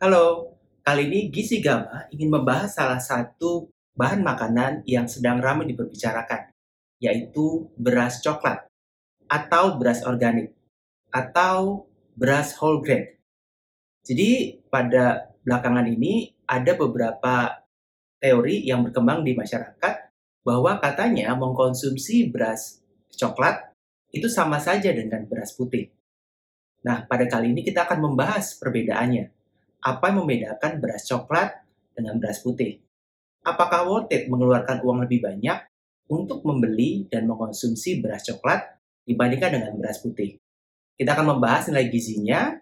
Halo, kali ini Gizi Gama ingin membahas salah satu bahan makanan yang sedang ramai diperbicarakan, yaitu beras coklat atau beras organik atau beras whole grain. Jadi pada belakangan ini ada beberapa teori yang berkembang di masyarakat bahwa katanya mengkonsumsi beras coklat itu sama saja dengan beras putih. Nah, pada kali ini kita akan membahas perbedaannya apa yang membedakan beras coklat dengan beras putih? Apakah worth it mengeluarkan uang lebih banyak untuk membeli dan mengkonsumsi beras coklat dibandingkan dengan beras putih? Kita akan membahas nilai gizinya,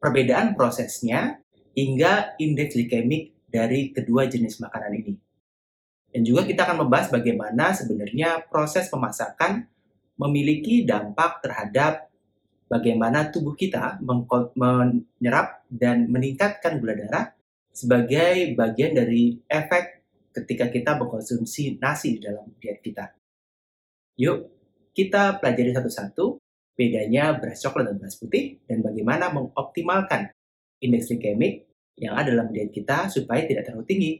perbedaan prosesnya, hingga indeks glikemik dari kedua jenis makanan ini. Dan juga kita akan membahas bagaimana sebenarnya proses pemasakan memiliki dampak terhadap bagaimana tubuh kita menyerap dan meningkatkan gula darah sebagai bagian dari efek ketika kita mengkonsumsi nasi dalam diet kita. Yuk, kita pelajari satu-satu bedanya beras coklat dan beras putih dan bagaimana mengoptimalkan indeks glikemik yang ada dalam diet kita supaya tidak terlalu tinggi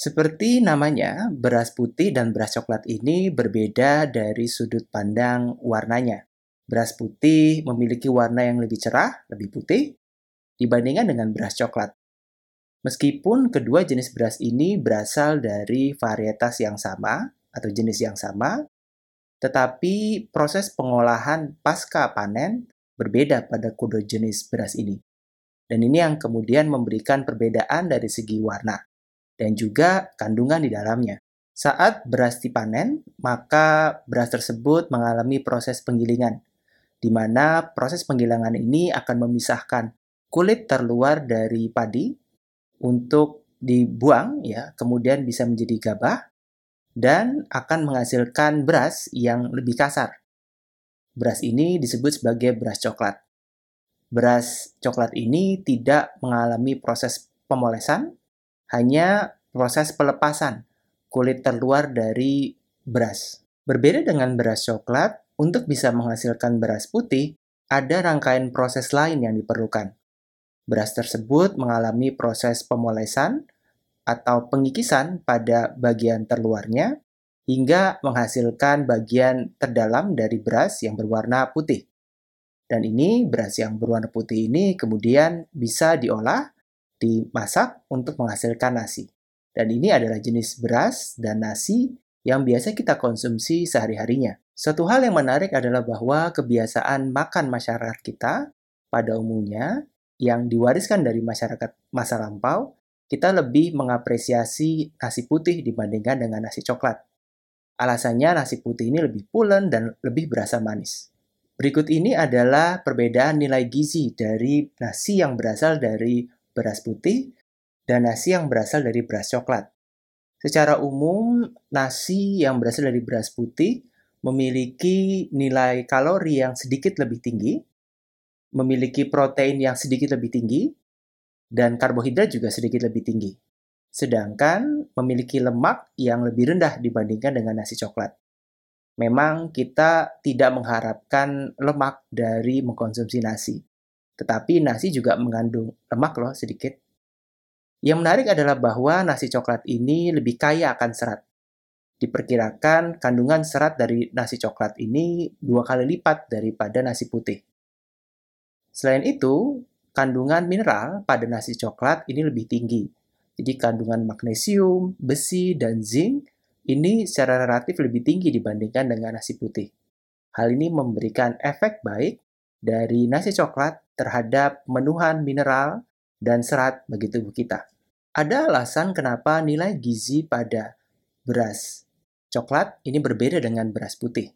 Seperti namanya, beras putih dan beras coklat ini berbeda dari sudut pandang warnanya. Beras putih memiliki warna yang lebih cerah, lebih putih, dibandingkan dengan beras coklat. Meskipun kedua jenis beras ini berasal dari varietas yang sama atau jenis yang sama, tetapi proses pengolahan pasca panen berbeda pada kedua jenis beras ini. Dan ini yang kemudian memberikan perbedaan dari segi warna dan juga kandungan di dalamnya. Saat beras dipanen, maka beras tersebut mengalami proses penggilingan, di mana proses penggilingan ini akan memisahkan kulit terluar dari padi untuk dibuang, ya, kemudian bisa menjadi gabah dan akan menghasilkan beras yang lebih kasar. Beras ini disebut sebagai beras coklat. Beras coklat ini tidak mengalami proses pemolesan, hanya proses pelepasan kulit terluar dari beras. Berbeda dengan beras coklat, untuk bisa menghasilkan beras putih, ada rangkaian proses lain yang diperlukan. Beras tersebut mengalami proses pemolesan atau pengikisan pada bagian terluarnya hingga menghasilkan bagian terdalam dari beras yang berwarna putih. Dan ini beras yang berwarna putih ini kemudian bisa diolah dimasak untuk menghasilkan nasi. Dan ini adalah jenis beras dan nasi yang biasa kita konsumsi sehari-harinya. Satu hal yang menarik adalah bahwa kebiasaan makan masyarakat kita pada umumnya yang diwariskan dari masyarakat masa lampau, kita lebih mengapresiasi nasi putih dibandingkan dengan nasi coklat. Alasannya nasi putih ini lebih pulen dan lebih berasa manis. Berikut ini adalah perbedaan nilai gizi dari nasi yang berasal dari beras putih, dan nasi yang berasal dari beras coklat. Secara umum, nasi yang berasal dari beras putih memiliki nilai kalori yang sedikit lebih tinggi, memiliki protein yang sedikit lebih tinggi, dan karbohidrat juga sedikit lebih tinggi. Sedangkan memiliki lemak yang lebih rendah dibandingkan dengan nasi coklat. Memang kita tidak mengharapkan lemak dari mengkonsumsi nasi. Tetapi nasi juga mengandung lemak loh sedikit. Yang menarik adalah bahwa nasi coklat ini lebih kaya akan serat. Diperkirakan kandungan serat dari nasi coklat ini dua kali lipat daripada nasi putih. Selain itu, kandungan mineral pada nasi coklat ini lebih tinggi. Jadi kandungan magnesium, besi, dan zinc ini secara relatif lebih tinggi dibandingkan dengan nasi putih. Hal ini memberikan efek baik dari nasi coklat terhadap pemenuhan mineral dan serat bagi tubuh kita. Ada alasan kenapa nilai gizi pada beras coklat ini berbeda dengan beras putih.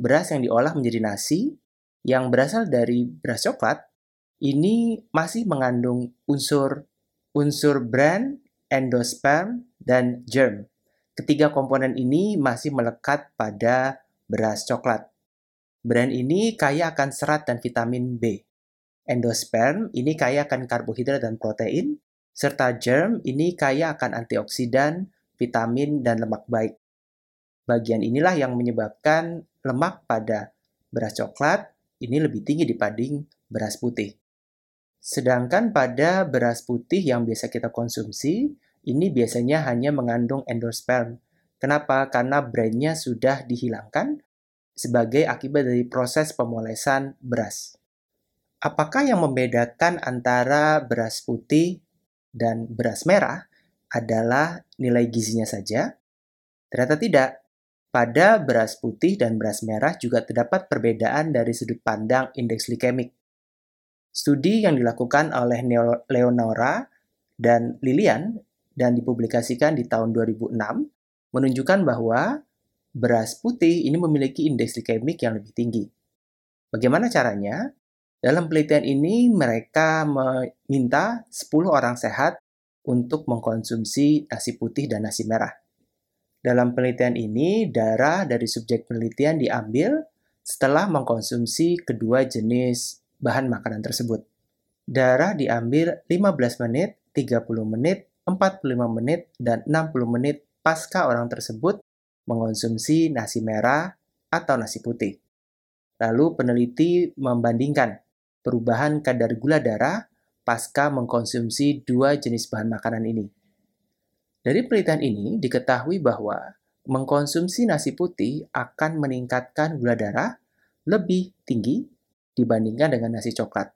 Beras yang diolah menjadi nasi yang berasal dari beras coklat ini masih mengandung unsur unsur bran, endosperm, dan germ. Ketiga komponen ini masih melekat pada beras coklat. Bran ini kaya akan serat dan vitamin B. Endosperm ini kaya akan karbohidrat dan protein, serta germ ini kaya akan antioksidan, vitamin, dan lemak baik. Bagian inilah yang menyebabkan lemak pada beras coklat ini lebih tinggi dibanding beras putih. Sedangkan pada beras putih yang biasa kita konsumsi, ini biasanya hanya mengandung endosperm. Kenapa? Karena brandnya sudah dihilangkan sebagai akibat dari proses pemolesan beras. Apakah yang membedakan antara beras putih dan beras merah adalah nilai gizinya saja? Ternyata tidak. Pada beras putih dan beras merah juga terdapat perbedaan dari sudut pandang indeks glikemik. Studi yang dilakukan oleh Leonora dan Lilian dan dipublikasikan di tahun 2006 menunjukkan bahwa beras putih ini memiliki indeks glikemik yang lebih tinggi. Bagaimana caranya? Dalam penelitian ini mereka meminta 10 orang sehat untuk mengkonsumsi nasi putih dan nasi merah. Dalam penelitian ini, darah dari subjek penelitian diambil setelah mengkonsumsi kedua jenis bahan makanan tersebut. Darah diambil 15 menit, 30 menit, 45 menit, dan 60 menit pasca orang tersebut mengonsumsi nasi merah atau nasi putih. Lalu peneliti membandingkan perubahan kadar gula darah pasca mengkonsumsi dua jenis bahan makanan ini. Dari penelitian ini diketahui bahwa mengkonsumsi nasi putih akan meningkatkan gula darah lebih tinggi dibandingkan dengan nasi coklat.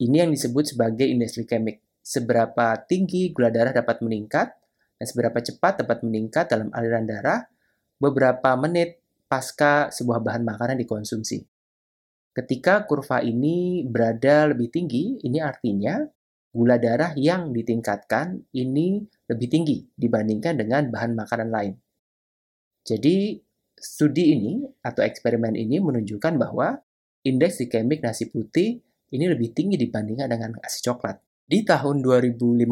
Ini yang disebut sebagai indeks glikemik. Seberapa tinggi gula darah dapat meningkat dan seberapa cepat dapat meningkat dalam aliran darah beberapa menit pasca sebuah bahan makanan dikonsumsi. Ketika kurva ini berada lebih tinggi, ini artinya gula darah yang ditingkatkan ini lebih tinggi dibandingkan dengan bahan makanan lain. Jadi, studi ini atau eksperimen ini menunjukkan bahwa indeks glikemik nasi putih ini lebih tinggi dibandingkan dengan nasi coklat. Di tahun 2015,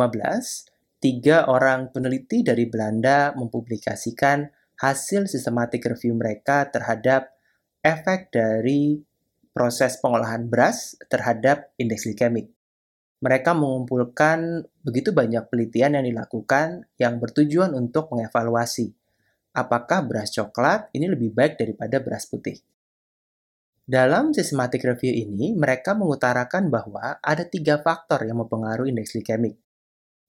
tiga orang peneliti dari Belanda mempublikasikan hasil sistematik review mereka terhadap efek dari proses pengolahan beras terhadap indeks glikemik mereka mengumpulkan begitu banyak penelitian yang dilakukan yang bertujuan untuk mengevaluasi apakah beras coklat ini lebih baik daripada beras putih. Dalam systematic review ini, mereka mengutarakan bahwa ada tiga faktor yang mempengaruhi indeks glikemik,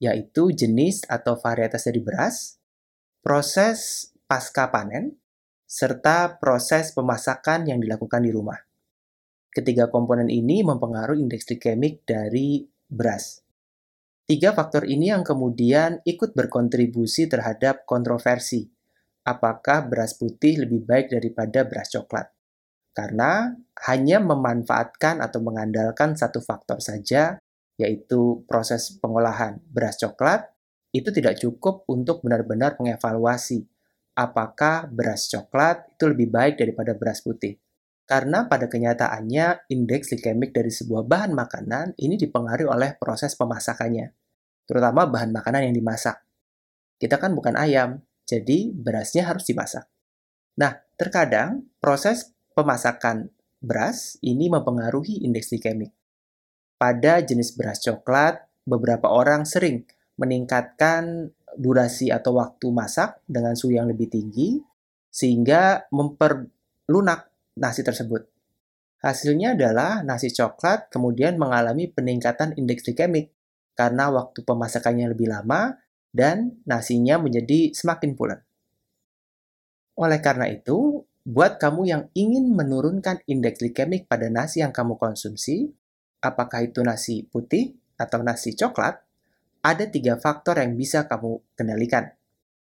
yaitu jenis atau varietas dari beras, proses pasca panen, serta proses pemasakan yang dilakukan di rumah. Ketiga komponen ini mempengaruhi indeks glikemik dari beras. Tiga faktor ini yang kemudian ikut berkontribusi terhadap kontroversi. Apakah beras putih lebih baik daripada beras coklat? Karena hanya memanfaatkan atau mengandalkan satu faktor saja, yaitu proses pengolahan beras coklat, itu tidak cukup untuk benar-benar mengevaluasi apakah beras coklat itu lebih baik daripada beras putih. Karena pada kenyataannya indeks glikemik dari sebuah bahan makanan ini dipengaruhi oleh proses pemasakannya, terutama bahan makanan yang dimasak. Kita kan bukan ayam, jadi berasnya harus dimasak. Nah, terkadang proses pemasakan beras ini mempengaruhi indeks glikemik. Pada jenis beras coklat, beberapa orang sering meningkatkan durasi atau waktu masak dengan suhu yang lebih tinggi sehingga memperlunak nasi tersebut. Hasilnya adalah nasi coklat kemudian mengalami peningkatan indeks glikemik karena waktu pemasakannya lebih lama dan nasinya menjadi semakin pulen. Oleh karena itu, buat kamu yang ingin menurunkan indeks glikemik pada nasi yang kamu konsumsi, apakah itu nasi putih atau nasi coklat, ada tiga faktor yang bisa kamu kendalikan.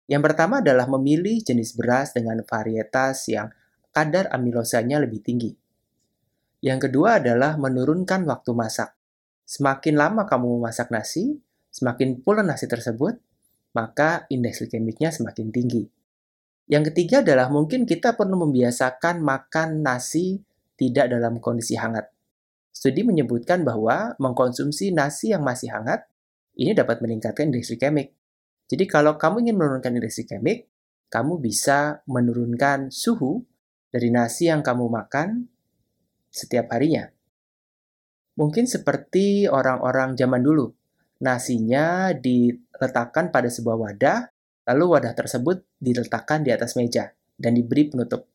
Yang pertama adalah memilih jenis beras dengan varietas yang kadar amilosanya lebih tinggi. Yang kedua adalah menurunkan waktu masak. Semakin lama kamu memasak nasi, semakin pulen nasi tersebut, maka indeks glikemiknya semakin tinggi. Yang ketiga adalah mungkin kita perlu membiasakan makan nasi tidak dalam kondisi hangat. Studi menyebutkan bahwa mengkonsumsi nasi yang masih hangat ini dapat meningkatkan indeks glikemik. Jadi kalau kamu ingin menurunkan indeks glikemik, kamu bisa menurunkan suhu dari nasi yang kamu makan setiap harinya. Mungkin seperti orang-orang zaman dulu, nasinya diletakkan pada sebuah wadah, lalu wadah tersebut diletakkan di atas meja dan diberi penutup.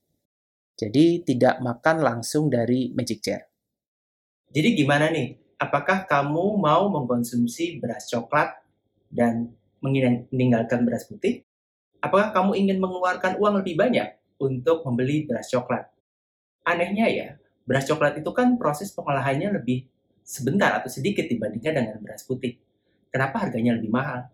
Jadi tidak makan langsung dari magic jar. Jadi gimana nih? Apakah kamu mau mengkonsumsi beras coklat dan meninggalkan beras putih? Apakah kamu ingin mengeluarkan uang lebih banyak untuk membeli beras coklat? Anehnya ya, beras coklat itu kan proses pengolahannya lebih sebentar atau sedikit dibandingkan dengan beras putih. Kenapa harganya lebih mahal?